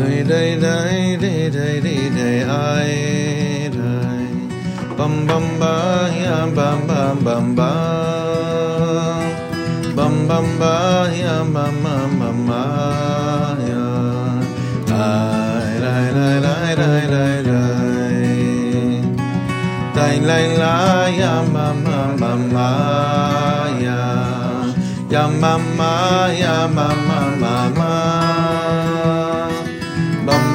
Dai dai dai dai dai dai dai ai dai Bam bam ba ya bam bam bam ba. Bam bam ba ya bam bam bam ba ya. Ai dai dai dai dai dai dai Dai lai ya bam bam bam ba ya. Ya ya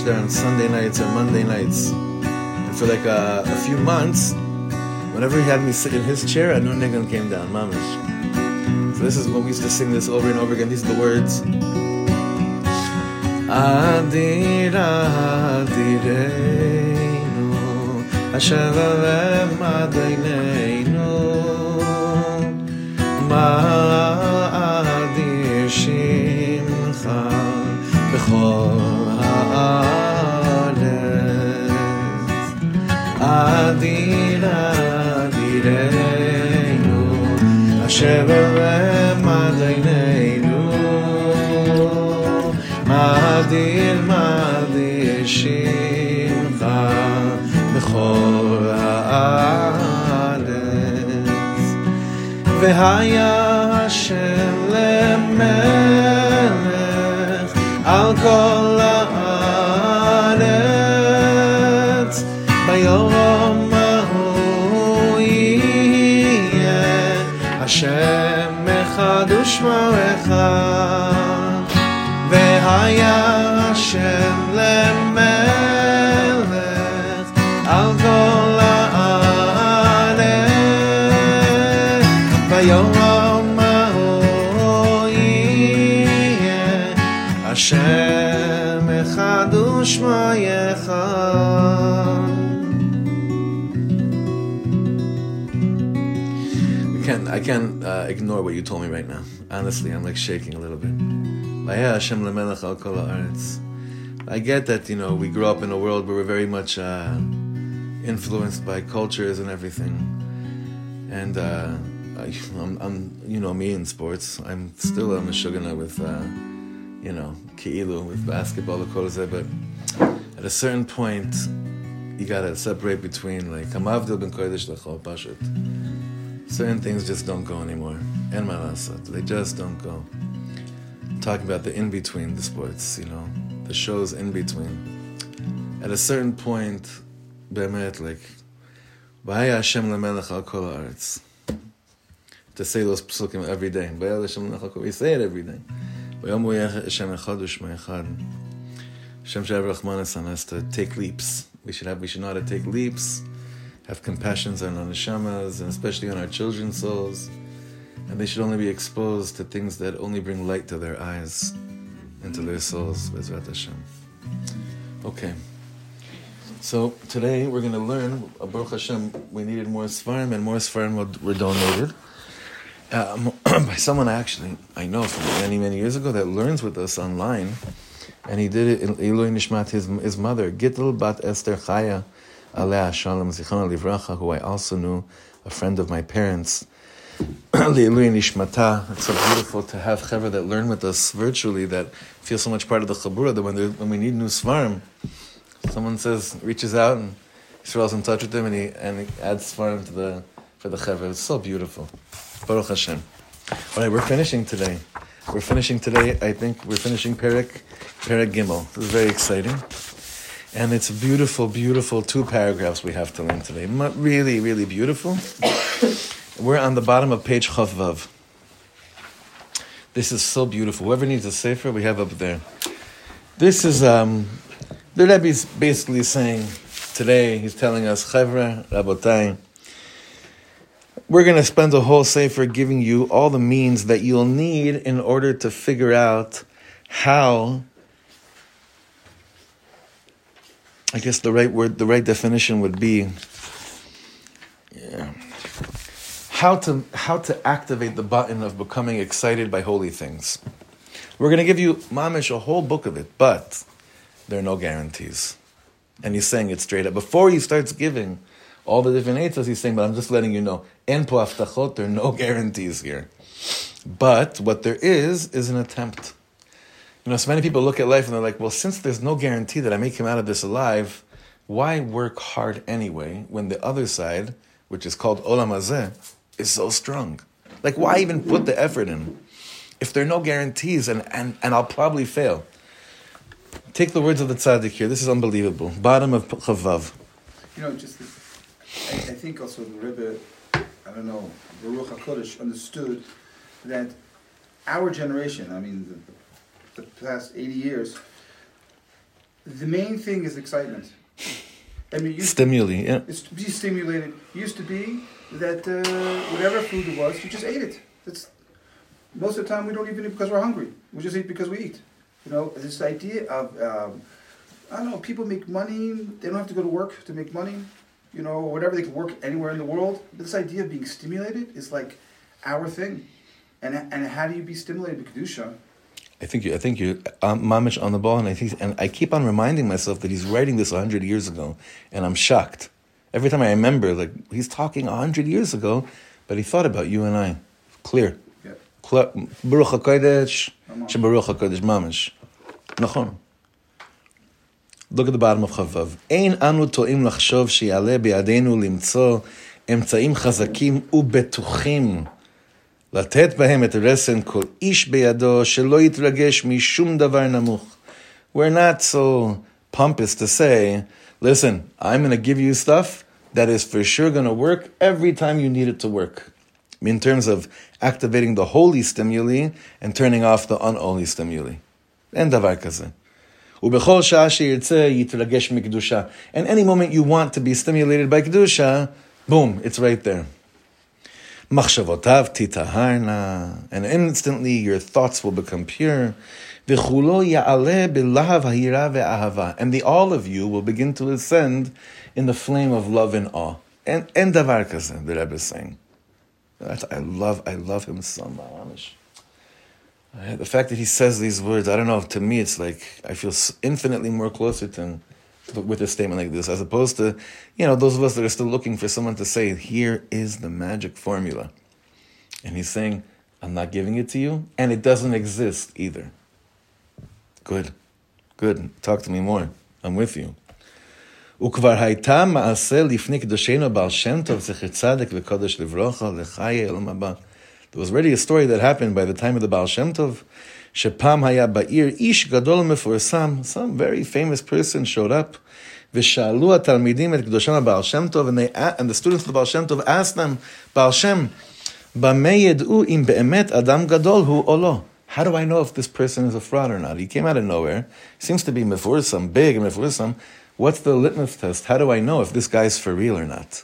teach there on Sunday nights or Monday nights. And for like uh, a few months, whenever he had me sit in his chair, a new niggun came down, mamish. So this is what we used to sing this over and over again. These are the words. Adira adirenu Asher alem adeineinu Ma'adir shimcha B'chol אשר עולם עד עינינו מדהים מדהים שמחה בכל הארץ והיה אשר למלך על כל הארץ אחד ושמו אחד והיה השם למלך על כל הארץ ביום ההוא יהיה השם אחד ושמו אחד I can't, I can't uh, ignore what you told me right now. Honestly, I'm like shaking a little bit. I get that, you know, we grew up in a world where we're very much uh, influenced by cultures and everything. And uh, I, I'm, I'm, you know, me in sports, I'm still a Meshugana with, uh, you know, Keilu, with basketball, the Kolze, but at a certain point, you gotta separate between, like, Hamavdil ben Kodesh lechol, certain things just don't go anymore. And my malasat, they just don't go. talking about the in between the sports, you know, the shows in between. At a certain point, bemet like, Vaya Hashem lemelech al kol haaretz. To say those psukim every day. Vaya Hashem lemelech al kol We say it every day. Vayom Hashem echad u'shma echad. Hashem Shav Rachmanis us to take leaps. We should have. We should know how to take leaps have compassions on our neshamas, and especially on our children's souls. And they should only be exposed to things that only bring light to their eyes and to their souls. Bezrat Hashem. Okay. So today we're going to learn, Baruch Hashem, we needed more Sfarim, and more Sfarim were donated. Um, by someone actually I know from many, many years ago that learns with us online. And he did it in Ilui Nishmat, his, his mother, Gittel Bat Esther Chaya, Alea Shalom Zichron Livracha, who I also knew, a friend of my parents. It's so beautiful to have chaver that learn with us virtually, that feel so much part of the chabura, that when, when we need new sfarim, someone says, reaches out and Israel's in touch with them and he, and he adds sfarim to the, for the chaver. It's so beautiful. Baruch Hashem. All right, we're finishing today. We're finishing today, I think we're finishing Perik, Perik Gimel. This is very exciting. And it's beautiful, beautiful two paragraphs we have to learn today. Really, really beautiful. We're on the bottom of page Chavvav. This is so beautiful. Whoever needs a sefer, we have up there. This is um, the Rebbe is basically saying today. He's telling us, Chevra Rabotai. We're going to spend a whole sefer giving you all the means that you'll need in order to figure out how I guess the right word, the right definition would be yeah, how to how to activate the button of becoming excited by holy things. We're going to give you mamish a whole book of it, but there are no guarantees. And he's saying it straight up before he starts giving all the different answers. He's saying, but I'm just letting you know, en po aftachot, there are no guarantees here. But what there is is an attempt. You know, so many people look at life and they're like, well, since there's no guarantee that I may come out of this alive, why work hard anyway when the other side, which is called Olam Hazeh, is so strong? Like, why even put the effort in? If there are no guarantees, and, and, and I'll probably fail. Take the words of the tzaddik here. This is unbelievable. Bottom of Chavav. You know, just, I, I think also the Rebbe, I don't know, Baruch HaKodesh understood that our generation, I mean, the, the past 80 years, the main thing is excitement. I mean, stimuli, yeah. It's to be stimulated. It used to be that uh, whatever food it was, you just ate it. That's most of the time we don't even eat because we're hungry. We just eat because we eat. You know, this idea of um, I don't know. People make money. They don't have to go to work to make money. You know, whatever they can work anywhere in the world. But this idea of being stimulated is like our thing. And and how do you be stimulated with kedusha? I think you, I think you, um, Mamish on the ball, and I think, and I keep on reminding myself that he's writing this hundred years ago, and I'm shocked every time I remember. Like he's talking hundred years ago, but he thought about you and I. Clear. Baruch Hakodesh, Baruch Hakodesh Mamish. Nachon. Look at the bottom of Chavav. Ein anu to'im lachshov שיעלה בידינו למצוא אמצעים חזקים ובטוחים לתת בהם את רסן כל איש בידו, שלא יתרגש משום דבר נמוך. We're not so pompous to say, listen, I'm going to give you stuff that is for sure going to work every time you need it to work. In terms of activating the holy stimuli and turning off the unholy stimuli. אין דבר כזה. ובכל שעה שירצה יתרגש מקדושה. And any moment you want to be stimulated by kedusha, boom, it's right there. Machshavotav titaharna, and instantly your thoughts will become pure. V'chulo ya'aleh b'lahav ha'ira ve'ahava, and the all of you will begin to ascend in the flame of love and awe. And and davar kaze, the Rebbe is saying. I love, I love him so much. The fact that he says these words, I don't know. To me, it's like I feel infinitely more closer to him with a statement like this, as opposed to, you know, those of us that are still looking for someone to say, here is the magic formula. And he's saying, I'm not giving it to you, and it doesn't exist either. Good. Good. Talk to me more. I'm with you. וכבר הייתה מעשה לפני קדושנו בעל שם טוב, זכר צדק וקודש לברכה, לחיי עולם הבא. There was already a story that happened by the time of the Baal Shem Tov, שפעם היה בעיר איש גדול ומפורסם, some very famous person showed up, ושאלו התלמידים את קדושם הבעל שם טוב, and, they, and the students of the Baal Shem Tov asked them, בעל שם, במה ידעו אם באמת אדם גדול הוא או לא? How do I know if this person is a fraud or not? He came out of nowhere. He seems to be mefursam, big and mefursam. What's the litmus test? How do I know if this guy's for real or not?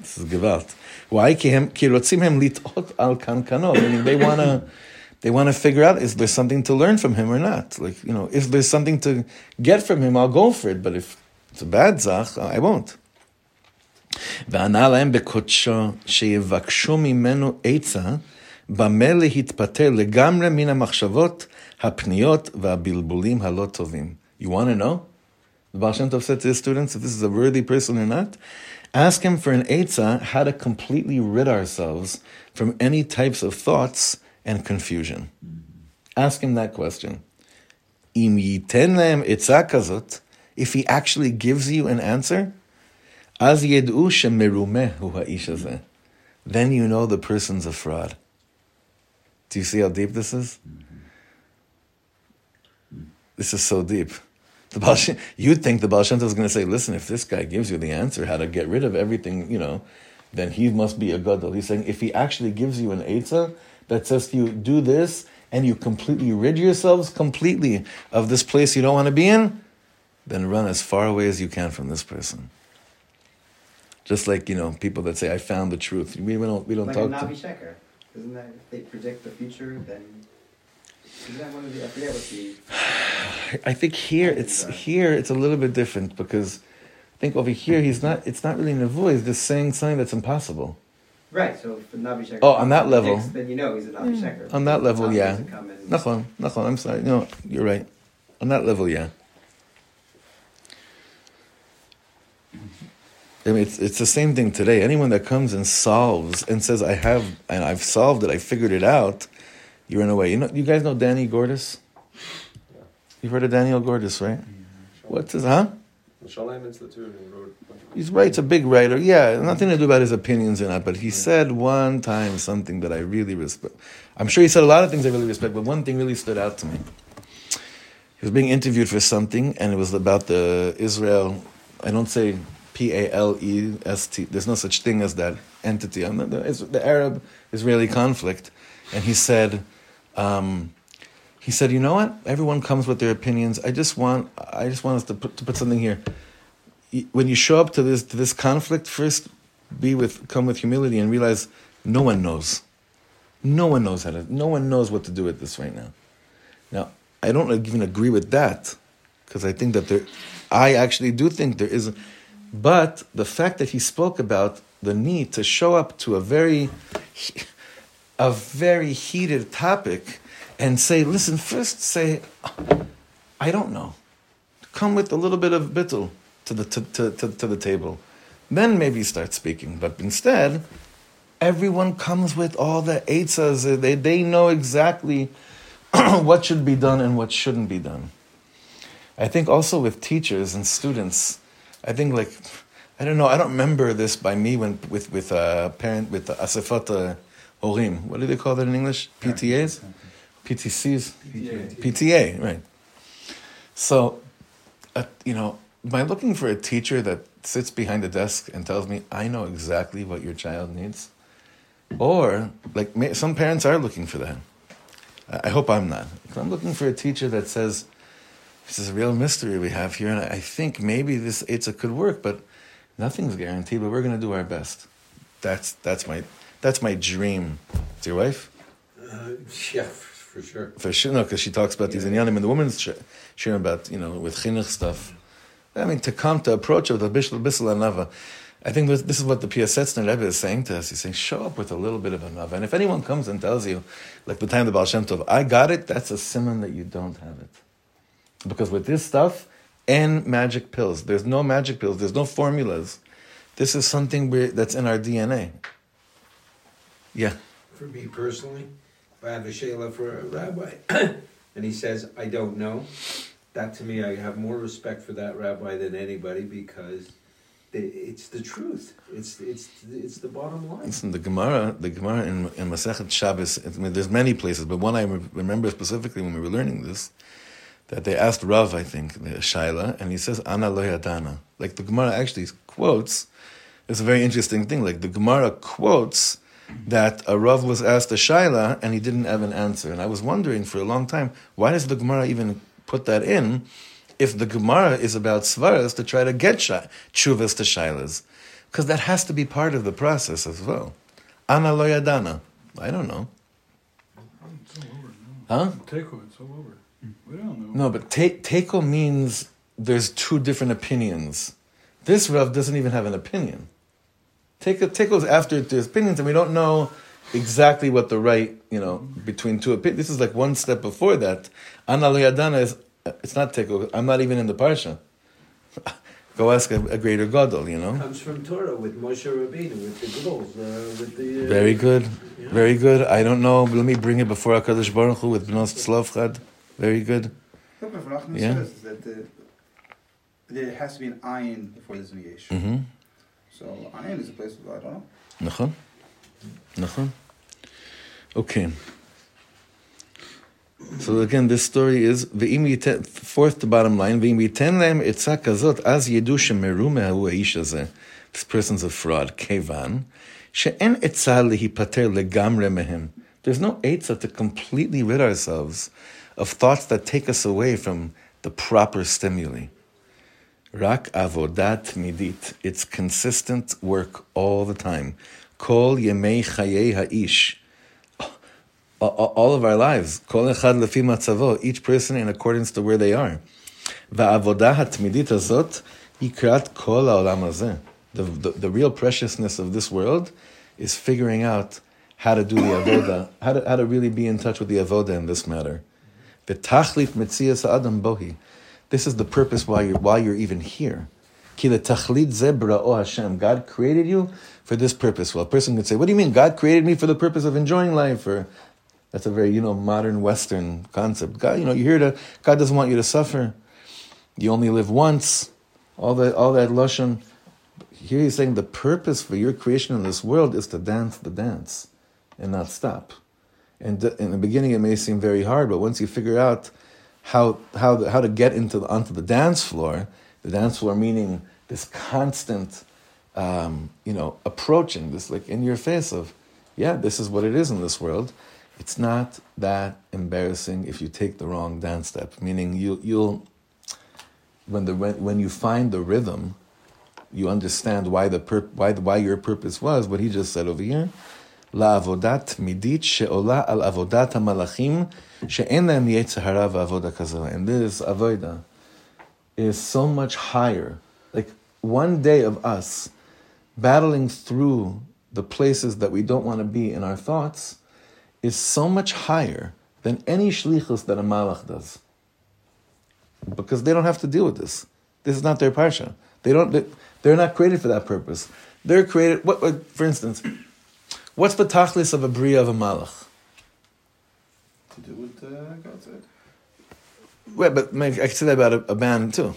This is gewalt. Why? Ki rotzim hem litot al kankano. Meaning they want to they want to figure out is there something to learn from him or not. Like you know, if there's something to get from him, I'll go for it. But if it's a bad zach, I won't. וענה להם בקודשו שיבקשו ממנו עצה במה להתפטר לגמרי מן המחשבות, הפניות והבלבולים הלא טובים. You want to know? The Baal Shem Tov said to his students, if this is a worthy person or not, ask him for an eitzah how to completely rid ourselves from any types of thoughts and confusion. Ask him that question. Im yiten lehem eitzah kazot, if he actually gives you an answer, az yed'u shemerumeh hu ha'ish hazeh. Then you know the person's a fraud. Do you see how deep this is? This is so deep. The Baal Shem, you'd think the Baal Shem is going to say, listen, if this guy gives you the answer how to get rid of everything, you know, then he must be a gadol. He's saying if he actually gives you an eitzah that says to you, do this, and you completely rid yourselves completely of this place you don't want to be in, then run as far away as you can from this person. Just like you know, people that say, "I found the truth." We, we don't we don't like talk a Navi to. Sheker. Isn't that if they predict the future, then isn't that one of the I forget what the I think here it's here it's a little bit different because I think over here he's not. It's not really nevuah. He's just saying something that's impossible. right? So if Navi Sheker. Oh, on that level. predicts, then you know he's a Navi hmm. Sheker. On that level, yeah. doesn't come in- Nachon, nachon. I'm sorry. No, you're right. On that level, yeah. I mean, it's it's the same thing today. Anyone that comes and solves and says, "I have and I've solved it. I figured it out," you're in a way. You know, you guys know Danny Gordis. You've heard of Daniel Gordis, right? Mm-hmm. What's his huh? Shalem Institute and wrote. a bunch of- He's right. It's a big writer. Yeah, nothing to do about his opinions or not. But he said one time something that I really respect. I'm sure he said a lot of things I really respect, but one thing really stood out to me. He was being interviewed for something, and it was about the Israel. I don't say P A L E S T. There's no such thing as that entity. Not- The, the Arab Israeli conflict, and he said. Um, he said, "You know what? Everyone comes with their opinions. I just want, I just want us to put, to put something here. When you show up to this to this conflict, first be with, come with humility, and realize no one knows. No one knows how to. No one knows what to do with this right now. Now, I don't even agree with that because I think that there, I actually do think there is, but the fact that he spoke about the need to show up to a very, a very heated topic and say, listen, first say, I don't know. Come with a little bit of bittul to the, to, to, to, to the table. Then maybe start speaking. But instead, everyone comes with all the eitzas. They, they know exactly what should be done and what shouldn't be done. I think also with teachers and students, I think like, I don't know, I don't remember this by me when with, with a parent, with the asifat uh, horim. What do they call that in English? PTAs? PTCs? PTA. PTA, right. So, uh, you know, by looking for a teacher that sits behind the desk and tells me, I know exactly what your child needs, or like may, some parents are looking for that. I I hope I'm not. I'm looking for a teacher that says, this is a real mystery we have here, and I think maybe this Eitzah could work, but nothing's guaranteed, but we're going to do our best. That's, that's, my, that's my dream. Is your wife? Uh, yeah, for sure. For sure, no, because she talks about these inyanim and the women's sh- sharing about, you know, with chinuch stuff. I mean, to come to approach of the bishul bisel anava. I think this, this is what the Piasetzner Rebbe is saying to us. He's saying, show up with a little bit of anava. And if anyone comes and tells you, like the time of the Baal Shem Tov, I got it, that's a simon that you don't have it. Because with this stuff, and magic pills, there's no magic pills, there's no formulas. This is something that's in our DNA. Yeah. For me personally, if I have a shayla for a rabbi, and he says, I don't know, That to me, I have more respect for that rabbi than anybody because it's the truth. It's it's it's the bottom line. Listen, the Gemara, the Gemara in, in Masechet Shabbos. I mean, there's many places, but one I remember specifically when we were learning this, that they asked Rav, I think, the Shaila, and he says, "Ana lo yadana." Like the Gemara actually quotes. It's a very interesting thing. Like the Gemara quotes that a Rav was asked a Shaila and he didn't have an answer. And I was wondering for a long time, why does the Gemara even put that in? If the Gemara is about svaras to try to get shai, chuvas to shailas, because that has to be part of the process as well. Ana lo yadana. I don't know. It's all over. Huh? Teko, it's all over. We don't know. No, but te- teko means there's two different opinions. This Rav doesn't even have an opinion. Teko, teko's after there's opinions, and we don't know exactly what the right, you know, between two opinions. This is like one step before that. Ana Loyadana is, it's not teko. I'm not even in the parsha. Go ask a, a greater gadol, you know. comes from Torah with Moshe Rabbeinu, with the girls, uh, with the. Uh, Very good, yeah. very good. I don't know. Let me bring it before Hakadosh Baruch Hu with Bnos Tzlavchad. Very good. Look what Rav Nachman Yeah. says is that the, there has to be an ayin before there's an yesh. Mm-hmm. So ayin is a place of I don't know. נכון, נכון. Okay. So again, this story is, ואם ייתן, fourth to bottom line, ואם ייתן להם עצה כזאת, אז ידעו שמרו מההוא האיש הזה. This person's a fraud, כיוון, שאין עצה להיפטר לגמרי מהם. There's no עצה to completely rid ourselves of thoughts that take us away from the proper stimuli. Rak avodat midit. It's consistent work all the time. Kol yemei chayei ha'ish. All of our lives. Kol echad lefi matzavo. Each person in accordance to where they are. Va'avodah hatmidit azot yikrat kol ha'olam hazeh. The, the, the real preciousness of this world is figuring out how to do the avodah, how to, how to really be in touch with the avodah in this matter. The tachlit mitzias adam bohi. This is the purpose why you're why you're even here. Ki letachlit ze bra'o Hashem. God created you for this purpose. Well, a person could say, "What do you mean? God created me for the purpose of enjoying life?" Or that's a very you know modern Western concept. God, you know, you're here to. God doesn't want you to suffer. You only live once. All that all that lashon. Here he's saying the purpose for your creation in this world is to dance the dance, and not stop. And in the beginning, it may seem very hard, but once you figure out how how the, how to get into the, onto the dance floor, the dance floor meaning this constant, um, you know, approaching this like in your face of, yeah, this is what it is in this world. It's not that embarrassing if you take the wrong dance step. Meaning you you'll when the when, when you find the rhythm, you understand why the pur- why the, why your purpose was what he just said over here. לעבודת midit she'ola al avodat malachim she'en lהם יצר הרע ועבודה כזו. And this avodah is so much higher. Like one day of us battling through the places that we don't want to be in our thoughts is so much higher than any shlichus that a malach does. Because they don't have to deal with this. This is not their parsha. They don't. they- They're not created for that purpose. They're created. What, what for instance, what's the tachlis of a bria of a malach? To do what uh, God said. Well, but maybe I could say that about a, a band too,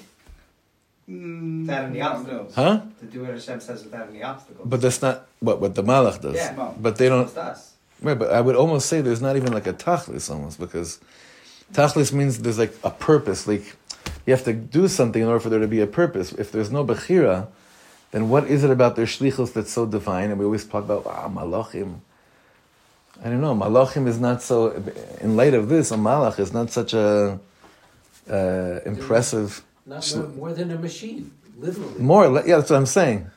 Mm, Without any obstacles. huh? To do what Hashem says without any obstacles. But that's not what what the malach does. Yeah. no. But they don't. It's us. Right, but I would almost say there's not even like a tachlis almost because tachlis means there's like a purpose. Like you have to do something in order for there to be a purpose. If there's no bechira, then what is it about their shlichus that's so divine? And we always talk about ah malachim. I don't know. Malachim is not so. In light of this, a malach is not such a uh, impressive. Not more, more than a machine, literally. More, yeah, that's what I'm saying.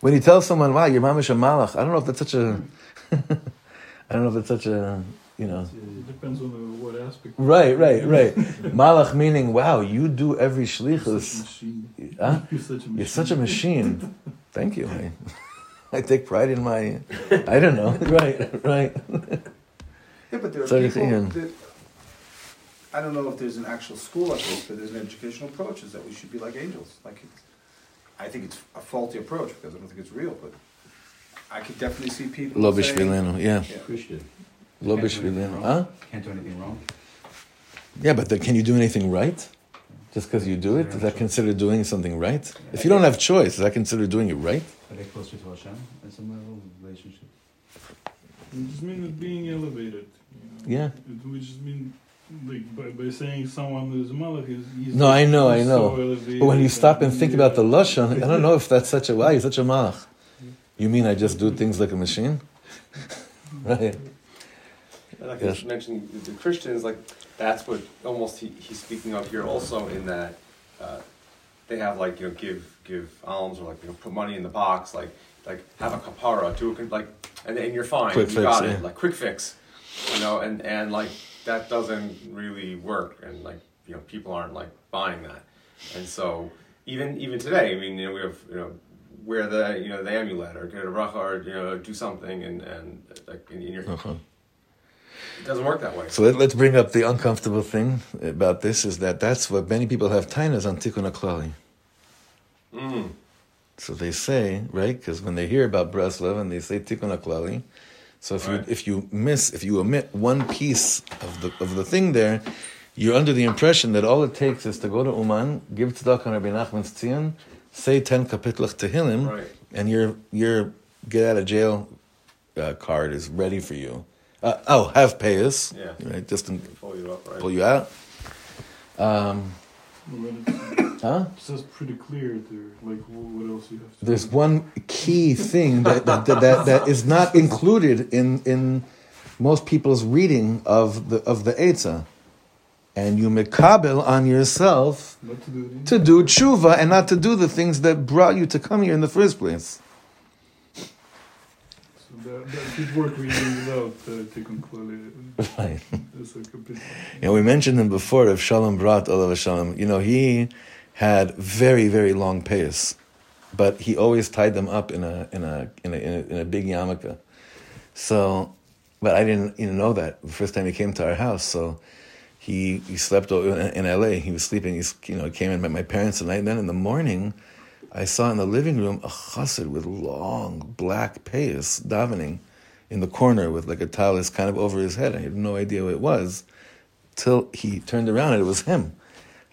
When you tell someone, "Wow, your mamish a malach," I don't know if that's such a. I don't know if it's such a you know. It depends on what aspect. Right, right, right. Malach meaning, wow, you do every You're such a shlichus. machine. Huh? You're such a machine. You're such a machine. Thank you. I, I take pride in my. I don't know. Right, right. Yeah, but there are Sorry, people that, I don't know if there's an actual school like this, but there's an educational approach, is that we should be like angels. Like, it's, I think it's a faulty approach, because I don't think it's real, but I could definitely see people Lo saying, bishvilenu, yeah. Yeah. Christian. Lo Can't do anything wrong. Huh? Can't do anything wrong. Yeah, but then, can you do anything right? Just because you do it, is that considered doing something right? If you don't have choice, is that considered doing it right? Are they closer to Hashem at some level relationship? We just mean it being elevated. You know? Yeah. It, we just mean like by, by saying someone is malach is. No, I know, I know. So But when you stop and think he, about the lashon, I don't know if that's such a wow. You're such a malach. You mean I just do things like a machine? right. And like Yes. you mentioned the Christians, like that's what almost he, he's speaking of here also in that uh, they have like you know give give alms or like you know put money in the box like like have a kapara do a like and, and you're fine Quick you fix, got yeah. it like quick fix you know and and like that doesn't really work and like you know people aren't like buying that and so even even today I mean you know we have you know wear the you know the amulet or get a bracha or you know do something and and like in, in your Uh-huh. It doesn't work that way. So let, let's bring up the uncomfortable thing about this is that that's what many people have tainas on tikkun aklali. Mm. So they say, right? Because when they hear about Breslov and they say tikkun aklali, so if Right. you if you miss if you omit one piece of the of the thing there, you're under the impression that all it takes is to go to Uman, give tzedakah on Rabbi Nachman's tzion, say ten kapitlach tehillim, Right. and your your get out of jail uh, card is ready for you. Uh, oh, have payers. Yeah. right? Just to Pull you up, right? pull you out. Um, But it's, huh? it's just pretty clear there. Like what else you have to. There's one key thing that that, that, that, that is not included in in most people's reading of the of the Eitzah. And you mekabel on yourself Not to do it. to do tshuva and not to do the things that brought you to come here in the first place. So that, that could work reading without uh, tikkun. Right. That's like a bit. You know, we mentioned him before of Shalom Brat Olav Shalom. You know, he had very, very long payas, but he always tied them up in a in a in a in a, in a big yarmulke. So, but I didn't even know that the first time he came to our house. So, he he slept in, in L.A. He was sleeping. He's you know he came and met my parents at night. And then in the morning, I saw in the living room a chassid with long black payas davening in the corner with like a talis kind of over his head. I had no idea what it was till he turned around and it was him.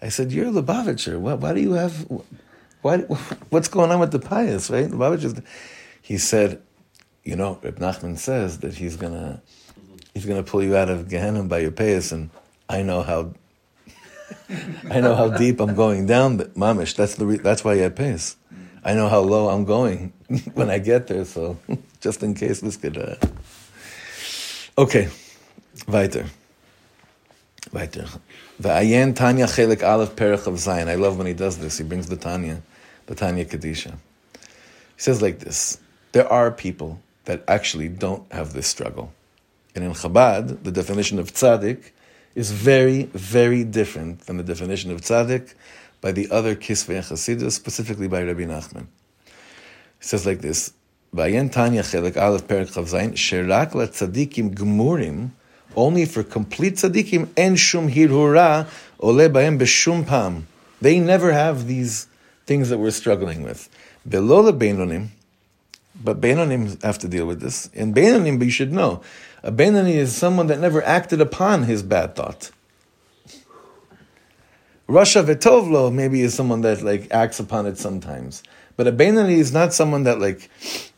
I said, "You're Lubavitcher. Why, why do you have? Why? What's going on with the payas? Right? Lubavitcher." He said, "You know, Reb Nachman says that he's gonna he's gonna pull you out of Gehenna by your payas, and I know how." I know how deep I'm going down, but mamish. That's the re- that's why have payas. I know how low I'm going when I get there, so just in case this could. Uh... Okay, weiter. Weiter. Va'ayen Tanya Chelik Aleph Perech of Zion. I love when he does this. He brings the Tanya, the Tanya Kadisha. He says like this: There are people that actually don't have this struggle, and in Chabad, the definition of tzaddik is very, very different than the definition of tzaddik by the other Kisvei Chasidus, specifically by Rabbi Nachman. He says like this: Va'ayen Tanya Chelik Aleph Perech of Zion. Sherak la gmurim only for complete tzaddikim en shum hirhura ole bahem b'shum pam. They never have these things that we're struggling with. Below the beinonim, but beinonim have to deal with this. In beinonim, but you should know, a beinoni is someone that never acted upon his bad thought. Rasha Vetovlo maybe is someone that like acts upon it sometimes. But a Beinani is not someone that like,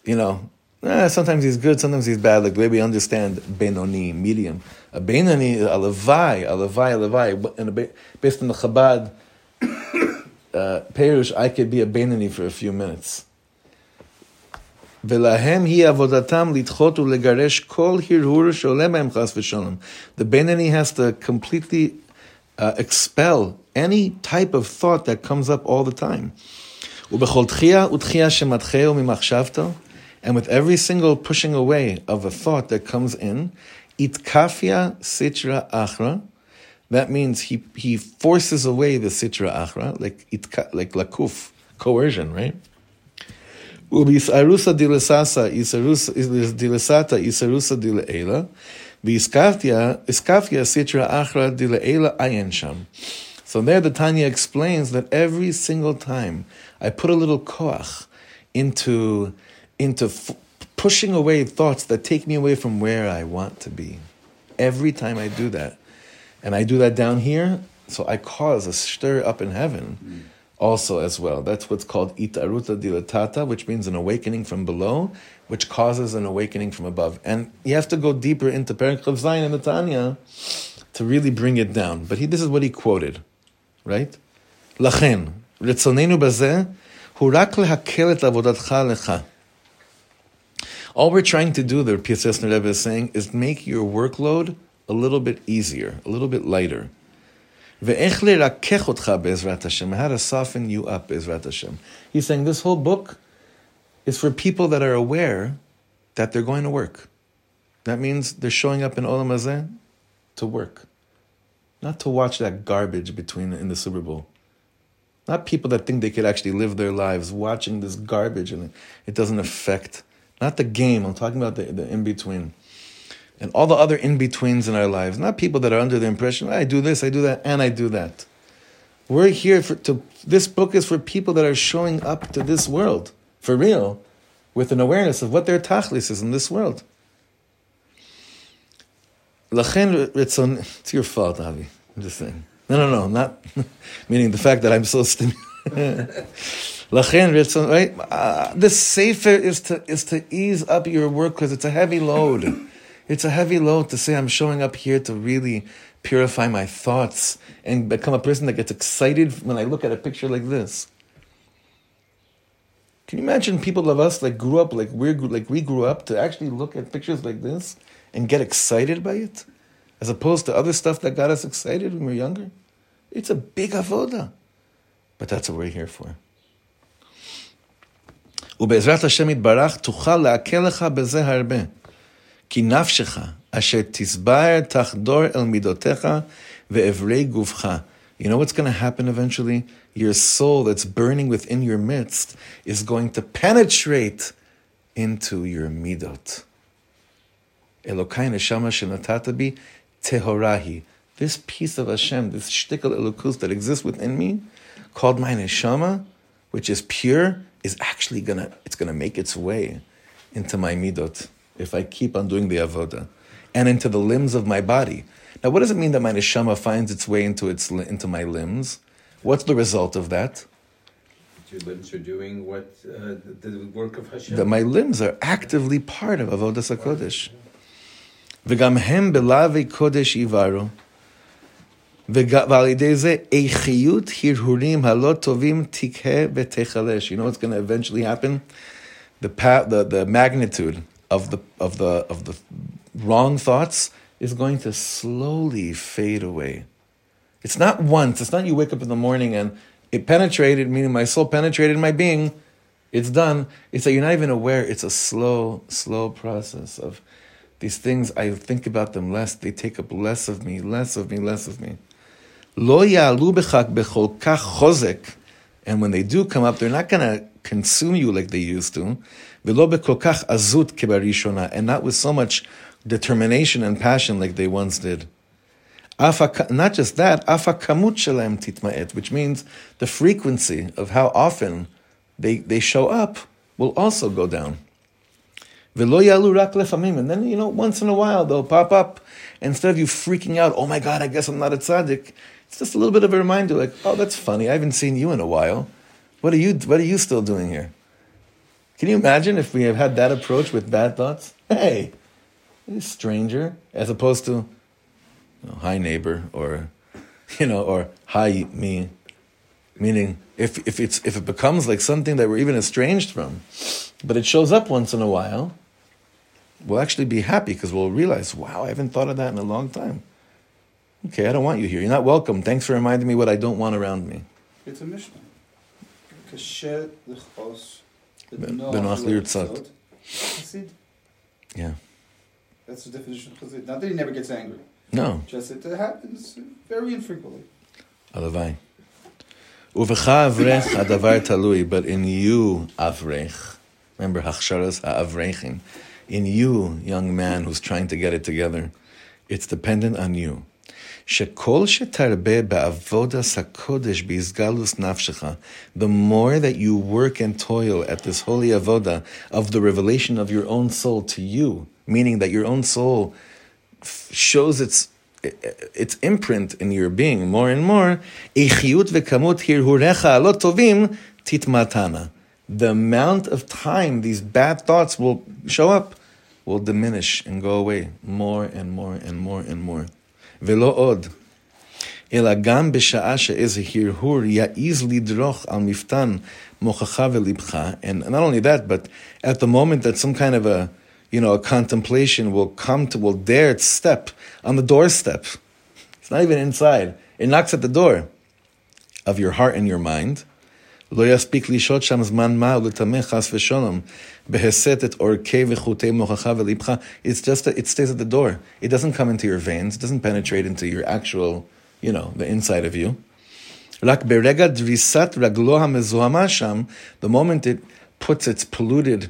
you know, eh, sometimes he's good, sometimes he's bad. Like maybe understand Benoni, medium. A Beinani, a Levai, a Levai, a Levai. And based on the Chabad uh, Perush, I could be a Beinani for a few minutes. ולהם היא עבודתם לדחות ולגרש כל הרהור שעולה מהם חס ושלום. The Benani has to completely uh, expel any type of thought that comes up all the time. ובכל תחייה ותחייה שמתחהו ממחשבתו, and with every single pushing away of a thought that comes in, itkafia sitra achra, that means he, he forces away the sitra achra, like, itka, like lakuf, coercion, right? וביסערוסא דילססא, דילסתא, איסרוסא דילעילה, ויסקפתיה, איסקפיה סיטרא אחרא דילעילה עיין שם. So there the Tanya explains that every single time I put a little koach into, into f- pushing away thoughts that take me away from where I want to be. Every time I do that. And I do that down here, So I cause a stir up in heaven also as well. That's what's called itaruta dilatata, which means an awakening from below, which causes an awakening from above. And you have to go deeper into Perikov Zion and the Tanya to really bring it down. But he, this is what he quoted, right? Lachen רצוננו בזה הוא רק להקל All we're trying to do, the Piasetzner Rebbe is saying, is make your workload a little bit easier, a little bit lighter. Ve'ech lerakech otcha how to soften you up be'ezrat Hashem. He's saying this whole book is for people that are aware that they're going to work. That means they're showing up in Olam Hazeh to work, not to watch that garbage between in the Super Bowl. Not people that think they could actually live their lives watching this garbage and it doesn't affect, not the game, I'm talking about the, the in between and all the other in betweens in our lives, not people that are under the impression, I do this, I do that, and I do that. We're here for, to, this book is for people that are showing up to this world for real with an awareness of what their tachlis is in this world. Lachen Ritzon, it's your fault, Avi. I'm just saying. No, no, no, not meaning the fact that I'm so stimulated. Lachen Ritzon, right? Uh, safer is to, is to ease up your work because it's a heavy load. It's a heavy load to say I'm showing up here to really purify my thoughts and become a person that gets excited when I look at a picture like this. Can you imagine people of us like grew up like we like we grew up to actually look at pictures like this and get excited by it, as opposed to other stuff that got us excited when we were younger? It's a big avoda, but that's what we're here for. ובעזרת השם יתברך תוכל להקל לך בזה הרבה. כי נפשך אשר תסבר תחדור אל מידותיך ואיברי גופך. You know what's going to happen eventually? Your soul that's burning within your midst is going to penetrate into your midot. Elokai neshama shenatata bi tehorahi. This piece of Hashem, this shtickle elokus that exists within me, called my neshama, which is pure, is actually gonna it's gonna make its way into my midot if I keep on doing the avoda, and into the limbs of my body. Now, what does it mean that my neshama finds its way into its into my limbs? What's the result of that? Your limbs are doing what uh, the, the work of Hashem. That my limbs are actively part of avodas hakodesh. וגם הם בלאו קודש יברו. ועל ידי זה איכיות הרהורים הלא טובים תקהה ותחלש. You know what's going to eventually happen? The, pa- the, the magnitude of the, of, the, of the wrong thoughts is going to slowly fade away. It's not once. It's not you wake up in the morning and it penetrated, meaning my soul penetrated my being. It's done. It's that you're not even aware. It's a slow, slow process of these things. I think about them less. They take up less of me, less of me, less of me. Lo ya'alu bechol kach chozek. And when they do come up, they're not going to consume you like they used to. And not with so much determination and passion like they once did. Not just that, titma'et, which means the frequency of how often they, they show up will also go down. And then you know once in a while they'll pop up. Instead of you freaking out, oh my God, I guess I'm not a tzaddik. It's just a little bit of a reminder, like, oh, that's funny. I haven't seen you in a while. What are you? What are you still doing here? Can you imagine if we have had that approach with bad thoughts? Hey, stranger, as opposed to, you know, hi neighbor, or, you know, or hi me. Meaning, if if it's if it becomes like something that we're even estranged from, but it shows up once in a while, we'll actually be happy because we'll realize, wow, I haven't thought of that in a long time. Okay, I don't want you here. You're not welcome. Thanks for reminding me what I don't want around me. It's a Mishnah. קשה לכעוס Yeah. That's the definition of chassid. Not that he never gets angry. No. Just it happens very infrequently. הלוואי. ובך אברך הדבר תלוי, but in you אברך, remember הכשרס האברכים, in you, young man who's trying to get it together, it's dependent on you. The more that you work and toil at this holy avoda of the revelation of your own soul to you, meaning that your own soul shows its its imprint in your being more and more, the amount of time these bad thoughts will show up will diminish and go away more and more and more and more. Velo od. אלא גם בשעה שאיזה הרהור יעז לדרוך על מפתן מוכחה ולבך, and not only that, but at the moment that some kind of a, you know, a contemplation will come to, will dare its step on the doorstep. It's not even inside. It knocks at the door of your heart and your mind. לא יספיק לשהות שם זמן מה ולטמא חס ושלום, בהסת את עורקי וחוטי מוכחה ולבך. It's just, a, it stays at the door. It doesn't come into your veins, it doesn't penetrate into your actual, you know, the inside of you. רק ברגע דריסת רגלו המזוהמה שם, the moment it puts its polluted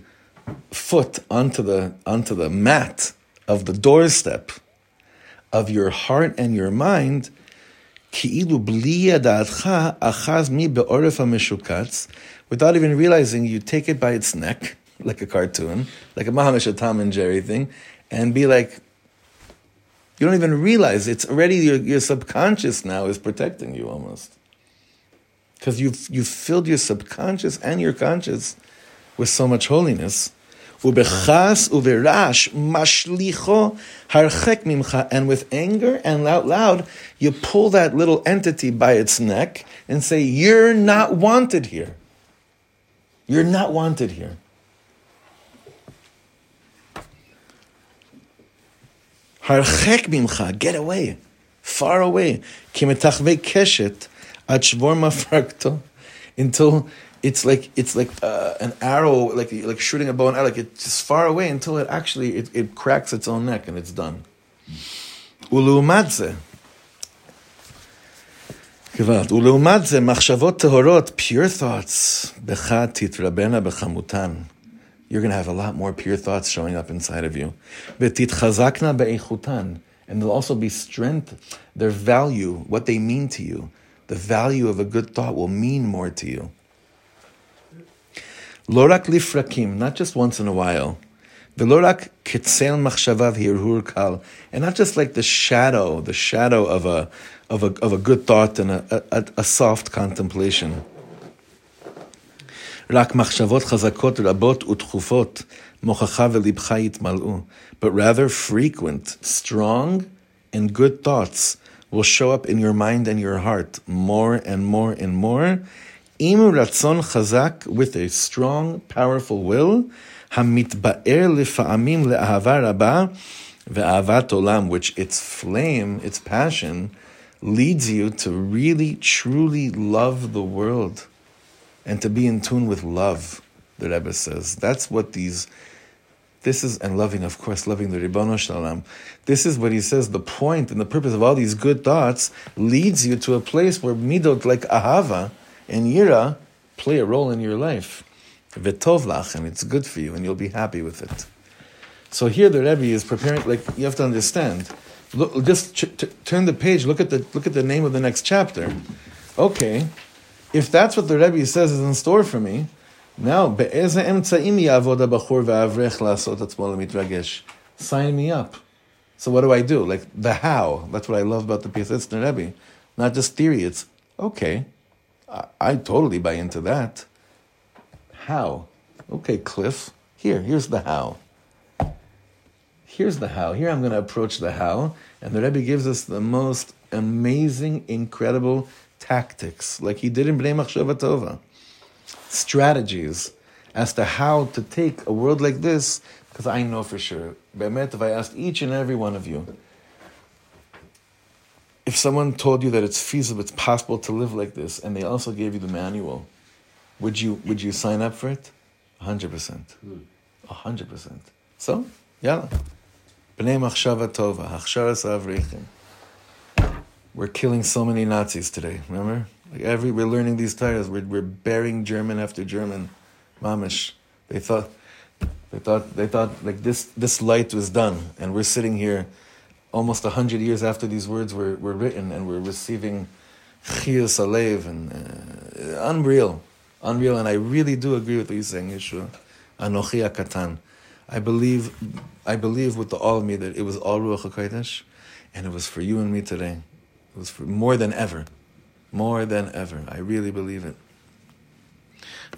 foot onto the, onto the mat of the doorstep of your heart and your mind, כאילו בלי ידעתך אחז מי בעורף המשוקץ, without even realizing you take it by its neck, like a cartoon, like a Mahamish Tom and Jerry thing, and be like, you don't even realize it's already your, your subconscious now is protecting you almost. Because you've, you've filled your subconscious and your conscious with so much holiness. ובכעס וברעש משליכו הרחק ממך, and with anger and out loud, you pull that little entity by its neck and say, you're not wanted here. You're not wanted here. הרחק ממך, get away, far away, כי מתחווי קשת עד שבור מפרקתו, until it's like it's like uh, an arrow, like like shooting a bow and arrow, like it's just far away until it actually it, it cracks its own neck and it's done. ולעומת זה, גברת, ולעומת זה מחשבות טהורות, pure thoughts, בך תתרבנה בחמותן. you're going to have a lot more pure thoughts showing up inside of you. And there'll also be strength, their value, what they mean to you. The value of a good thought will mean more to you. Lorak lifrakim, not just once in a while. Velorak kitzel machshavav hirhur kal, and not just like the shadow, the shadow of a, of a, of a good thought and a, a, a soft contemplation. רק מחשבות חזקות רבות ותכופות, מוכחה ולבך יתמלאו. But rather frequent, strong, and good thoughts will show up in your mind and your heart more and more and more. עם רצון חזק, with a strong, powerful will, המתבאר לפעמים לאהבה רבה, ואהבת עולם, which its flame, its passion, leads you to really, truly love the world and to be in tune with love, the Rebbe says. That's what these, this is, and loving, of course, loving the Ribbono Shel Olam. This is what he says, the point and the purpose of all these good thoughts leads you to a place where midot like ahava and yira play a role in your life. V'tovlach, and it's good for you, and you'll be happy with it. So here the Rebbe is preparing, like, you have to understand. Look, just ch- t- turn the page, look at the, look at the name of the next chapter. Okay, if that's what the Rebbe says is in store for me, now, Sign me up. So what do I do? Like the how. That's what I love about the Piasetzner Rebbe. Not just theory. It's okay. I, I totally buy into that. How? Okay, Cliff. Here, here's the how. Here's the how. Here I'm going to approach the how, and the Rebbe gives us the most amazing, incredible tactics, like he did in Bnei Machshava Tova. Strategies as to how to take a world like this, because I know for sure, Be'emet, if I asked each and every one of you, if someone told you that it's feasible, it's possible to live like this, and they also gave you the manual, would you would you sign up for it? hundred percent, hundred percent. So, yalla. Bnei Machshava Tova, Hachsharas Avreichim. We're killing so many Nazis today. Remember, like every we're learning these titles. We're we're burying German after German, mamish. They thought, they thought, they thought like this this light was done, and we're sitting here, almost hundred years after these words were, were written, and we're receiving chiyus alev and uh, unreal, unreal. And I really do agree with what you're saying, Yeshua. Anochi Katan. I believe, I believe with the all of me that it was all Ruach Hakodesh And it was for you and me today. Was for more than ever. More than ever. I really believe it.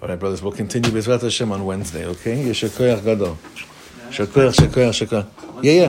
All right, brothers, we'll continue Bezrat Hashem on Wednesday, okay? Yeshakoyach Gadol. Shakoyach, shakoyach, shakoyach. Yeah, yeah.